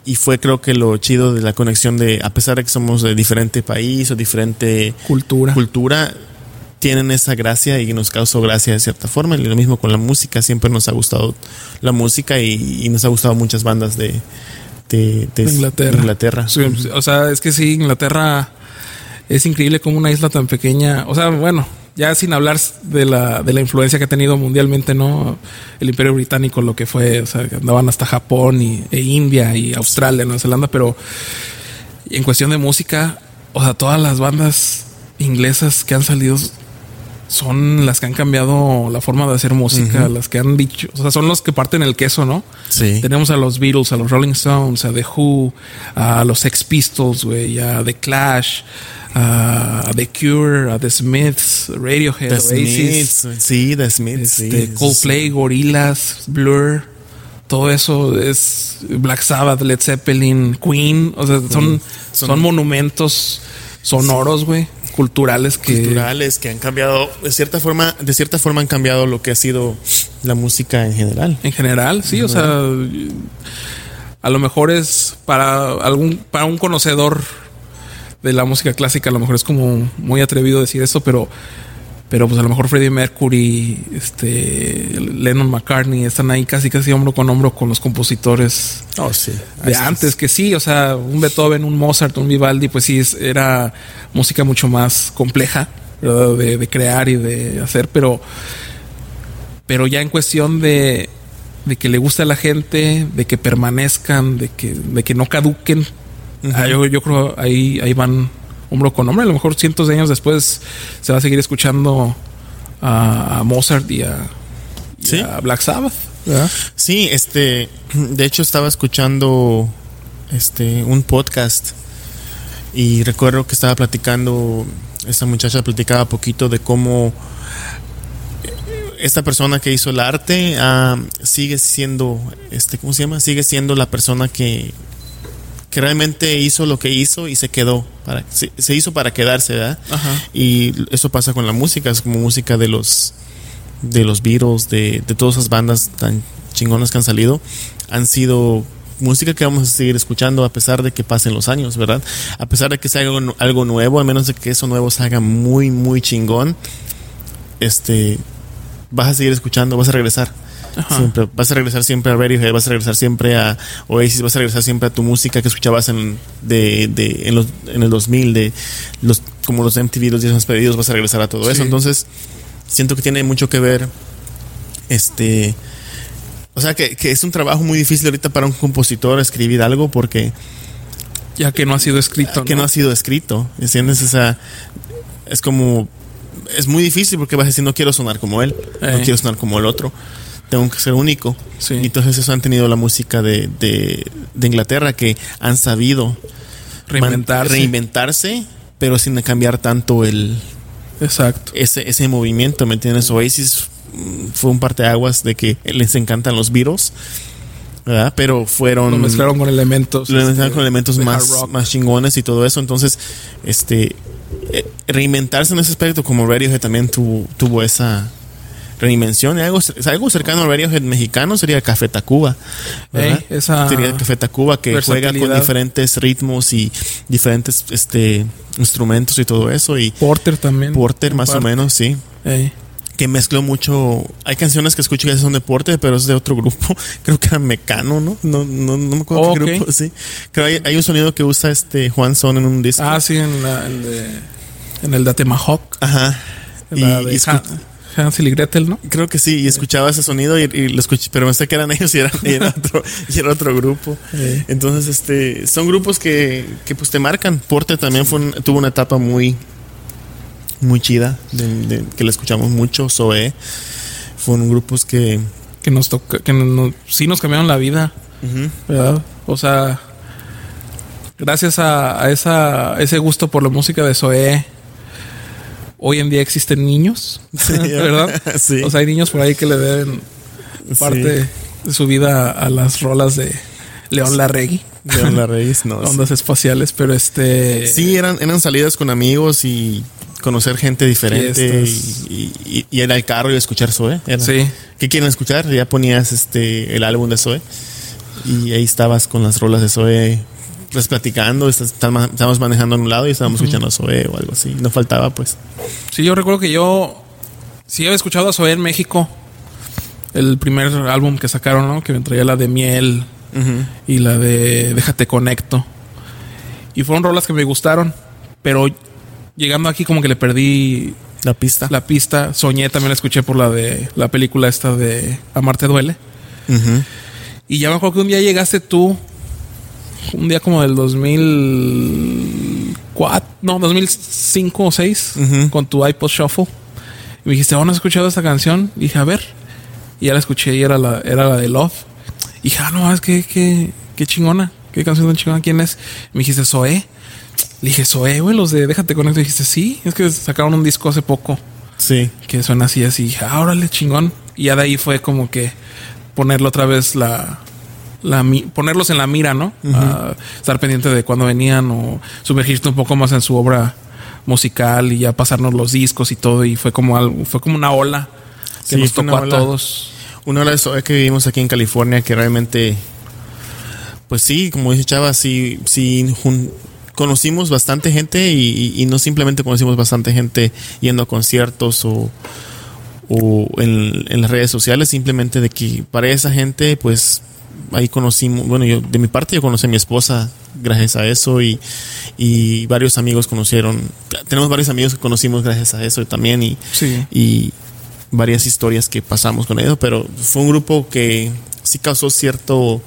y fue creo que lo chido de la conexión de a pesar de que somos de diferente país o diferente cultura. cultura tienen esa gracia y nos causó gracia de cierta forma. Y lo mismo con la música, siempre nos ha gustado la música y, y nos ha gustado muchas bandas de, de, Inglaterra. Inglaterra. Sí, o sea, es que sí, Inglaterra es increíble como una isla tan pequeña. O sea, bueno, ya sin hablar de la, de la influencia que ha tenido mundialmente, ¿no? El Imperio Británico, lo que fue, o sea, andaban hasta Japón y, e India y Australia, Nueva Zelanda, pero en cuestión de música, o sea, todas las bandas inglesas que han salido son las que han cambiado la forma de hacer música, las que han dicho, o sea, son los que parten el queso, ¿no? Sí. Tenemos a los Beatles, a los Rolling Stones, a The Who, a los Sex Pistols, güey, a The Clash, a The Cure, a The Smiths, Radiohead, The Oasis, Smiths, sí, The Smiths, sí, este, Coldplay, Gorillaz, Blur, todo eso es Black Sabbath, Led Zeppelin, Queen, o sea, son, Son- son, monumentos sonoros, güey, culturales que culturales que han cambiado de cierta forma, de cierta forma han cambiado lo que ha sido la música en general. En general, sí, o sea, a lo mejor es para algún, para un conocedor de la música clásica, a lo mejor es como muy atrevido decir esto, pero, pero pues a lo mejor Freddie Mercury, este, Lennon McCartney están ahí casi casi hombro con hombro con los compositores Oh, sí. de antes, que sí, o sea, un Beethoven, un Mozart, un Vivaldi, pues sí, es- era música mucho más compleja. De, de crear y de hacer, pero, pero ya en cuestión de, de que le guste a la gente, de que permanezcan, de que, de que no caduquen, ah, yo, yo creo ahí, ahí van hombro con hombro. A lo mejor cientos de años después se va a seguir escuchando a, a Mozart y a, y Sí. a Black Sabbath. ¿verdad? Sí, este, de hecho estaba escuchando este un podcast y recuerdo que estaba platicando esta muchacha platicaba poquito de cómo esta persona que hizo el arte ah, sigue siendo este cómo se llama sigue siendo la persona que que realmente hizo lo que hizo y se quedó para se, se hizo para quedarse ¿verdad? Ajá. y eso pasa con la música es como música de los de los Beatles de, de todas esas bandas tan chingonas que han salido han sido música que vamos a seguir escuchando a pesar de que pasen los años, ¿verdad? A pesar de que sea algo, nu- algo nuevo, a menos de que eso nuevo salga muy, muy chingón, este, vas a seguir escuchando, vas a regresar. Ajá. Siempre, vas a regresar siempre a Radiohead, vas a regresar siempre a Oasis, vas a regresar siempre a tu música que escuchabas en, de, de, en, los, en el 2000, de los, como los MTV, los 10 más pedidos, vas a regresar a todo Sí. eso. Entonces, siento que tiene mucho que ver, este, o sea, que, que es un trabajo muy difícil ahorita para un compositor escribir algo porque Ya que no ha sido escrito. que no ha sido escrito, ¿entiendes? O sea, es como, es muy difícil porque vas a decir, no quiero sonar como él, no Eh. quiero sonar como el otro, tengo que ser único. Sí. Y entonces eso han tenido la música de, de, de Inglaterra que han sabido Reinventarse. reinventarse, pero sin cambiar tanto el, Exacto. ese, ese movimiento, ¿me entiendes? Oasis mm, fue un parteaguas de que les encantan los Beatles, ¿verdad? Pero fueron... Lo mezclaron con elementos. lo mezclaron este, con elementos de más, más chingones y todo eso. Entonces, este eh, reinventarse en ese aspecto, como Radiohead también tuvo, tuvo esa reinvención. Algo, algo cercano al Radiohead mexicano sería Café Tacuba. esa sería Café Tacuba que juega con diferentes ritmos y diferentes este instrumentos y todo eso. Y Porter también. Porter más o menos, sí. Ey. Que mezcló mucho. Hay canciones que escucho que son de Porter, pero es de otro grupo. Creo que era Mecano, ¿no? No, no, no me acuerdo Oh, qué grupo. Sí. Creo hay, hay un sonido que usa este Juan Son en un disco. Ah, sí, en, la, el de, en el de Atemahawk. Ajá. Y, de y Hansel y Gretel, ¿no? creo que sí, y escuchaba ese sonido y, y lo escuché, pero pensé que eran ellos y era, y era otro, y era otro grupo. Sí. Entonces, este, son grupos que, que pues te marcan. Porter también fue un- tuvo una etapa muy, muy chida, de, de- que le escuchamos mucho. Zoe, fueron grupos que, Que nos toca, que no- no- sí nos cambiaron la vida, ¿verdad? O sea, gracias a, a esa, ese gusto por la música de Zoé, hoy en día existen niños, ¿verdad? Sí. O sea, hay niños por ahí que le deben parte de su vida a las rolas de León Larregui, León Larraíz, no. ondas espaciales, pero este... Sí, eran, eran salidas con amigos y conocer gente diferente y, y, y ir al carro y escuchar Zoe. Era, Sí. ¿Qué quieren escuchar? Ya ponías este el álbum de Zoe y ahí estabas con las rolas de Zoe pues platicando, estábamos manejando en un lado y estábamos escuchando a Zoe o algo así. No faltaba pues. Sí, yo recuerdo que yo sí había escuchado a Zoé en México. El primer álbum que sacaron, ¿no? Que me traía la de miel, y la de Déjate Conecto. Y fueron rolas que me gustaron, pero llegando aquí como que le perdí La pista. la pista. Soñé, también la escuché por la de la película esta de Amarte Duele. Y ya me acuerdo que un día llegaste tú, un día como del 2004, no, 2005 o 6, Ujú. con tu iPod Shuffle. Y me dijiste, ¿oh, no has escuchado esta canción? Y dije, a ver. Y ya la escuché y era la, era la de Love. Y dije, ah, no, es que, que, qué chingona. Qué canción tan chingona. ¿Quién es? Me dijiste, Zoé. Le dije, Zoé, güey, los de Déjate Conecto. Y dijiste, sí, es que sacaron un disco hace poco Sí. que suena así, así. Dije, ah, órale, chingón. Y ya de ahí fue como que ponerlo otra vez la. La ponerlos en la mira, ¿no? Ah, estar pendiente de cuándo venían o sumergirte un poco más en su obra musical y ya pasarnos los discos y todo. Y fue como algo, fue como una ola que Sí, nos tocó a ola. todos. Una hora de es que vivimos aquí en California que realmente, pues sí, como dice Chava, sí, sí jun- conocimos bastante gente y, y- y no simplemente conocimos bastante gente yendo a conciertos o, o en, en las redes sociales, simplemente de que para esa gente, pues ahí conocimos, bueno, yo de mi parte yo conocí a mi esposa gracias a eso y, y varios amigos conocieron, tenemos varios amigos que conocimos gracias a eso también y, Sí. y varias historias que pasamos con ellos, pero fue un grupo que sí causó cierto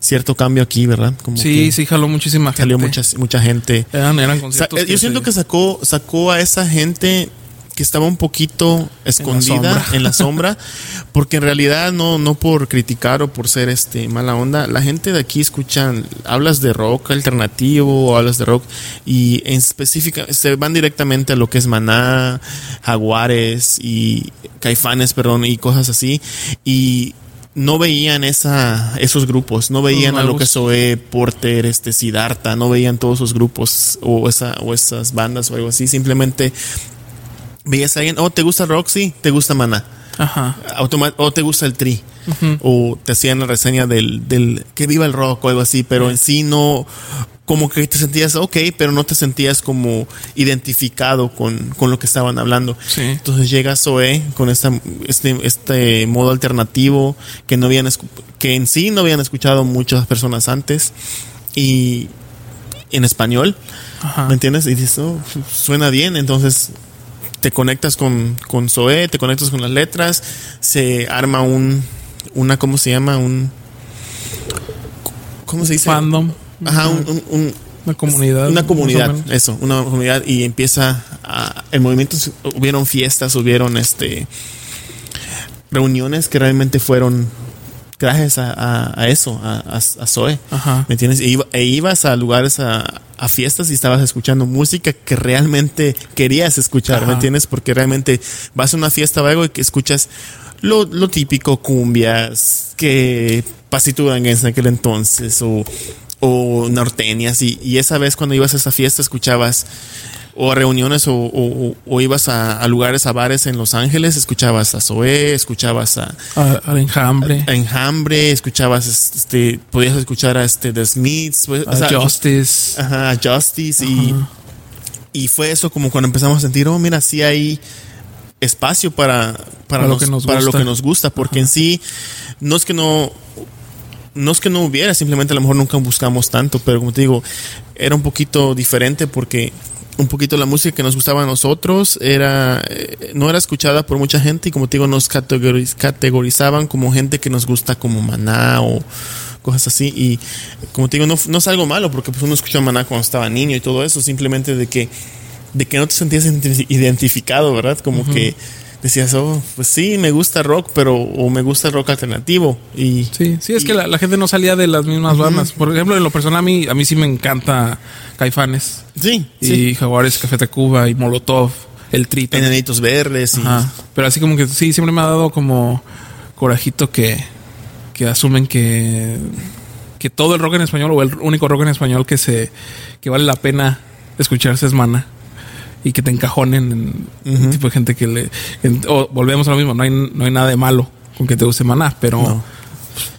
cierto cambio aquí, ¿verdad? Como Sí, que sí, jaló muchísima gente. salió mucha, mucha gente. Eran, eran Sa- conciertos. eh, yo siento que sacó sacó a esa gente que estaba un poquito escondida sombra. en la sombra, porque en realidad no no por criticar o por ser este mala onda, la gente de aquí escuchan hablas de rock alternativo hablas de rock y en específica se van directamente a lo que es Maná, Jaguares y Caifanes, perdón, y cosas así y no veían esa, esos grupos, no veían a lo que. Zoe, Porter, este, Siddhartha, no veían todos esos grupos o, esa, o esas bandas o algo así, simplemente veías a alguien, oh, ¿te gusta? Sí, ¿te gusta Maná? Ajá. Automa- o te gusta el tri o te hacían la reseña del, del que viva el rock o algo así, pero en sí no como que te sentías ok, pero no te sentías como identificado con, con lo que estaban hablando. Sí. Entonces llega Zoe con esta, este, este modo alternativo que no habían que en sí no habían escuchado muchas personas antes y en español, Ajá. ¿me entiendes? Y dices, oh, suena bien, entonces te conectas con, con Zoe, te conectas con las letras, se arma un, una, ¿cómo se llama? Un, ¿cómo se dice? Fandom. Ajá, un, un- un- Una comunidad. una comunidad, eso, una comunidad y empieza a, el movimiento, hubieron fiestas, hubieron este reuniones que realmente fueron gracias a, a- a eso, a, a, Zoe. Ajá. ¿Me entiendes? E, iba- e ibas a lugares, a, fiestas y estabas escuchando música que realmente querías escuchar, ¿me entiendes? Porque realmente vas a una fiesta o algo y que escuchas lo, lo típico, cumbias, que pasito duranguense en aquel entonces, o, o norteñas, y, y esa vez cuando ibas a esa fiesta escuchabas o a reuniones o, o- o ibas a, a lugares, a bares en Los Ángeles, escuchabas a Zoé, escuchabas a, enjambre. Enjambre, escuchabas, este, podías escuchar a este The Smiths, pues, o a sea, Justice. ajá, a Justice y, Ajá. y fue eso como cuando empezamos a sentir, oh, mira, sí hay espacio para, para, Para lo que nos para lo gusta. que nos gusta, porque en sí no es que no no es que no hubiera, simplemente a lo mejor nunca buscamos tanto, pero como te digo, era un poquito diferente porque un poquito la música que nos gustaba a nosotros era eh, no era escuchada por mucha gente y como te digo nos categoriz- categorizaban como gente que nos gusta como Maná o cosas así. Y como te digo no, no es algo malo porque pues uno escuchó Maná cuando estaba niño y todo eso simplemente de que de que no te sentías identi- identificado verdad como que decías oh pues sí me gusta rock pero o me gusta rock alternativo y Sí, sí, es y- que la, la gente no salía de las mismas bandas. Por ejemplo, en lo personal, a mí, a mí sí me encanta Caifanes. sí, Y sí. Jaguares, Café Tacuba y Molotov, el Tri. también. enanitos verdes y Ajá. Pero así como que sí, siempre me ha dado como corajito que, que asumen que, que todo el rock en español o el único rock en español que se que vale la pena escucharse es mana y que te encajonen en tipo de gente que le en- o volvemos a lo mismo no hay, no hay nada de malo con que te guste maná pero No.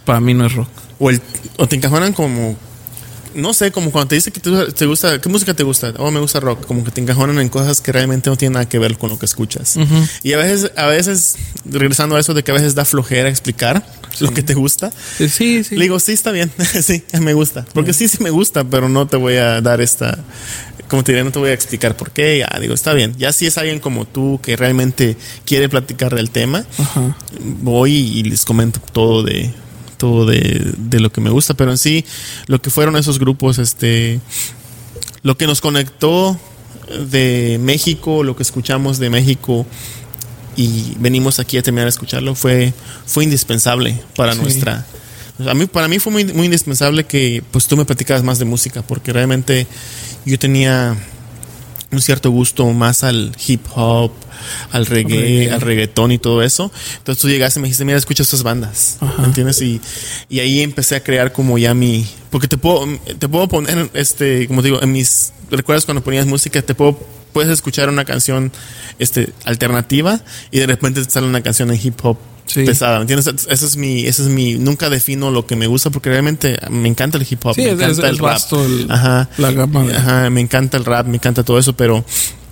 para mí no es rock o el o te encajonan como no sé, como cuando te dice que te, te gusta, ¿qué música te gusta? Oh, me gusta rock, como que te encajonan en cosas que realmente no tienen nada que ver con lo que escuchas. Y a veces, a veces, regresando a eso de que a veces da flojera explicar lo que te gusta. Sí, sí. sí. Le digo, sí, está bien, sí, me gusta. Porque sí, sí me gusta, pero no te voy a dar esta, como te diré, no te voy a explicar por qué. Ya, digo, está bien. Ya si es alguien como tú que realmente quiere platicar del tema, Ajá. voy y les comento todo de todo de, de lo que me gusta, pero en sí lo que fueron esos grupos, este, lo que nos conectó de México, lo que escuchamos de México y venimos aquí a terminar de escucharlo fue fue indispensable para Sí. nuestra a mí para mí fue muy, muy indispensable que pues tú me platicaras más de música porque realmente yo tenía un cierto gusto más al hip hop, al reggae, al reggaetón y todo eso. Entonces tú llegaste y me dijiste, mira, escucha estas bandas. Ajá. ¿Me entiendes? Y, y ahí empecé a crear como ya mi... Porque te puedo, te puedo poner, este, como te digo, en mis... ¿Recuerdas cuando ponías música? Te puedo... Puedes escuchar una canción este, alternativa y de repente te sale una canción en hip hop Sí. pesada, ¿me entiendes? Ese es mi, ese es mi, nunca defino lo que me gusta porque realmente me encanta el hip hop, Sí, me encanta es- el es rap. vasto el- Ajá. la gama Ajá, me encanta el rap, me encanta todo eso, pero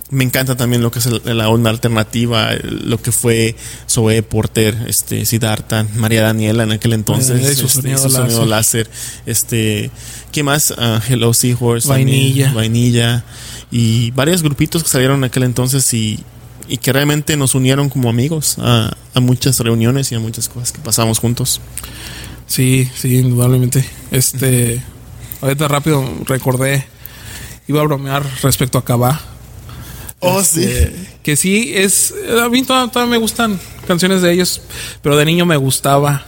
me encanta también lo que es el- la onda alternativa, lo que fue Zoe Porter, este, Siddhartha, María Daniela en aquel entonces, María y su este, sonido su sonido láser, este, ¿qué más? Ah, Hello Seahorse, también, Vainilla. Vainilla y varios grupitos que salieron en aquel entonces y, y que realmente nos unieron como amigos a, a muchas reuniones y a muchas cosas que pasamos juntos. Sí, sí, indudablemente. Este, ahorita rápido recordé, iba a bromear respecto a Cabá. Oh, Este, Que sí, es. A mí todavía, todavía me gustan canciones de ellos, pero de niño me gustaba.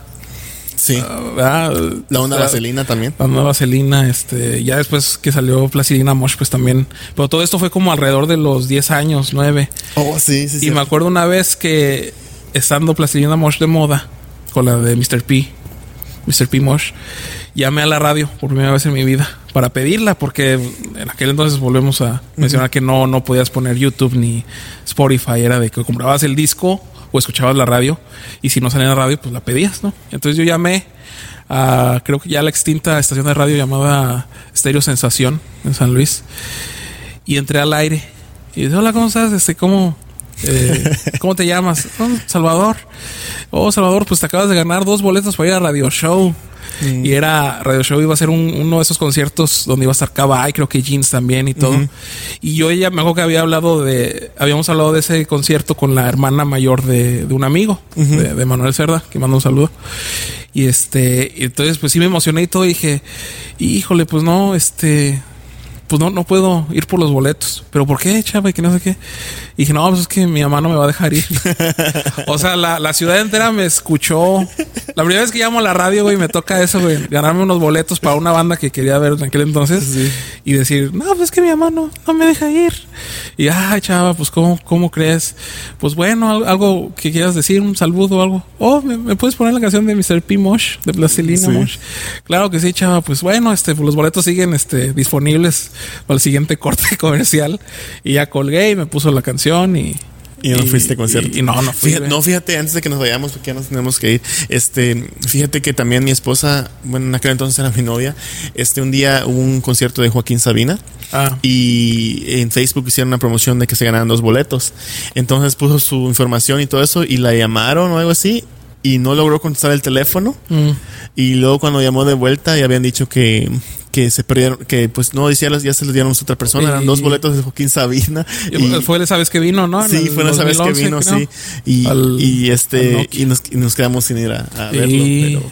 Sí. ¿verdad? La onda vaselina también. La nueva Vaselina, este, ya después que salió Placidina Mosh, pues también. Pero todo esto fue como alrededor de los 10 años, 9. Oh, sí, sí, Y me acuerdo una vez que estando Plastilina Mosh de moda con la de Mr. P, Mr. P Mosh, llamé a la radio por primera vez en mi vida para pedirla porque en aquel entonces volvemos a mencionar que no no podías poner YouTube ni Spotify, era de que comprabas el disco o escuchabas la radio y si no salía en la radio pues la pedías, ¿no? Entonces yo llamé a creo que ya la extinta estación de radio llamada Stereo Sensación en San Luis y entré al aire y dice, hola, ¿cómo estás? Este, ¿cómo, eh, ¿cómo te llamas? "Oh, Salvador. Oh, Salvador, pues te acabas de ganar dos boletos para ir a Radio Show. Y era Radio Show iba a ser un- uno de esos conciertos donde iba a estar Cava y creo que Jeans también y todo. Y yo ella me acuerdo que había hablado de, habíamos hablado de ese concierto con la hermana mayor de, de un amigo, de, de Manuel Cerda, que manda un saludo. Y este, y entonces pues sí me emocioné y todo y dije, híjole, pues no, este, pues no, no puedo ir por los boletos. ¿Pero por qué, chava? Y que no sé qué. Y dije, no, pues es que mi mamá no me va a dejar ir. o sea, la, la ciudad entera me escuchó. La primera vez que llamo a la radio, güey, me toca eso, güey. Ganarme unos boletos para una banda que quería ver en aquel entonces. Y decir, no, pues es que mi mamá no, no me deja ir. Y, ay, chava, pues ¿cómo, cómo crees? Pues bueno, al- algo que quieras decir, un saludo o algo. Oh, ¿me, me puedes poner la canción de Mr. P. Mosh, de Plastilina Sí. Mosh? Claro que sí, chava. Pues bueno, este, pues los boletos siguen este, disponibles para el siguiente corte comercial. Y ya colgué y me puso la canción y. Y no fuiste a concierto. Y, y no, no fui. Fíjate, no, fíjate, antes de que nos vayamos, porque ya nos tenemos que ir. Este, fíjate que también mi esposa, bueno, en aquel entonces era mi novia, este, un día hubo un concierto de Joaquín Sabina. Ah, Y en Facebook hicieron una promoción de que se ganaban dos boletos. Entonces puso su información y todo eso y la llamaron o algo así y no logró contestar el teléfono. mm, Y luego cuando llamó de vuelta y habían dicho que, que se perdieron, que pues no, decía, ya se los dieron a otra persona, eran dos boletos de Joaquín Sabina. Y- fue la vez que vino, ¿no? Sí, el fue una vez que 2011, vino, creo. sí. Y, Al- y este, y nos, y nos quedamos sin ir a, verlo. Pero,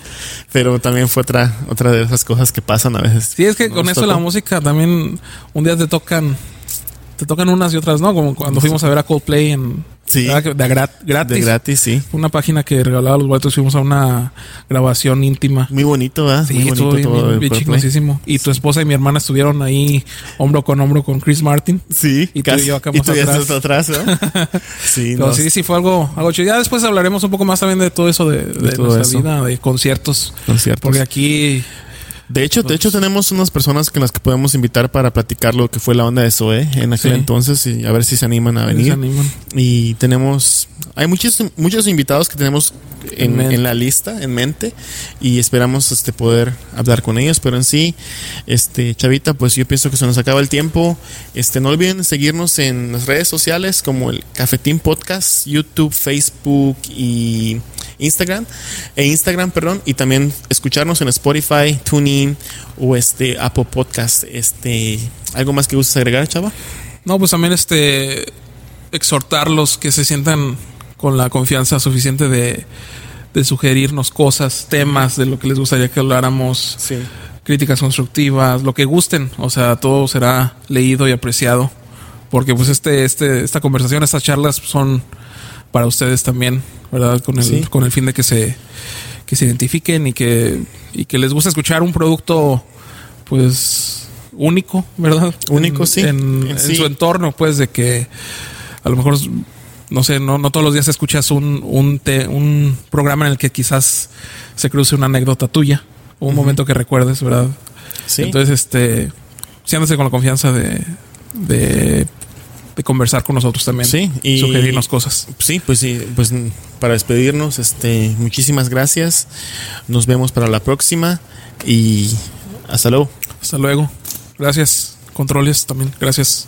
pero también fue otra, otra de esas cosas que pasan a veces. Sí, es que con eso la música también un día te tocan te tocan unas y otras, ¿no? Como cuando fuimos a ver a Coldplay en Sí. Que de gra- gratis. De gratis, sí. Una página que regalaba los boletos, fuimos a una grabación íntima. Muy bonito, ¿verdad? Sí, Muy bonito todo. bien, bien chingosísimo. Y tu esposa y mi hermana estuvieron ahí hombro con hombro con Chris Martin. Sí, Y tú y yo acá y tú ya atrás. estás atrás, ¿verdad? sí, Pero no, sí, sí fue algo, algo chido. Ya después hablaremos un poco más también de todo eso de, de nuestra eso. vida, de conciertos. conciertos. Porque aquí, De hecho, de hecho tenemos unas personas que las que podemos invitar para platicar lo que fue la onda de Zoe en aquel Sí. entonces y a ver si se animan a venir. animan. Y tenemos, hay muchos, muchos invitados que tenemos en, En mente. en la lista, en mente, y esperamos este poder hablar con ellos. Pero en sí, este, Chavita, pues yo pienso que se nos acaba el tiempo. Este, no olviden seguirnos en las redes sociales como el Cafetín Podcast, YouTube, Facebook y Instagram, e Instagram, perdón, y también escucharnos en Spotify, TuneIn o este Apple Podcast. Este, ¿algo más que gustes agregar, Chava? No, pues también este exhortarlos que se sientan con la confianza suficiente de, de sugerirnos cosas, temas de lo que les gustaría que habláramos, Sí. críticas constructivas, lo que gusten, o sea, todo será leído y apreciado, porque pues este, este, esta conversación, estas charlas son para ustedes también, ¿verdad? Con el, Sí. con el fin de que se, que se identifiquen y que, y que les guste escuchar un producto, pues, único, ¿verdad? Único, En- sí. En, En en sí. su entorno, pues, de que a lo mejor, no sé, no, no todos los días escuchas un, un, te- un programa en el que quizás se cruce una anécdota tuya o un momento que recuerdes, ¿verdad? Sí. Entonces, este, siéntase con la confianza de, de, de conversar con nosotros también. Sí, y- sugerirnos cosas. Sí, pues sí, pues para despedirnos, este, muchísimas gracias. Nos vemos para la próxima y hasta luego. Hasta luego. Gracias. Controles también. Gracias.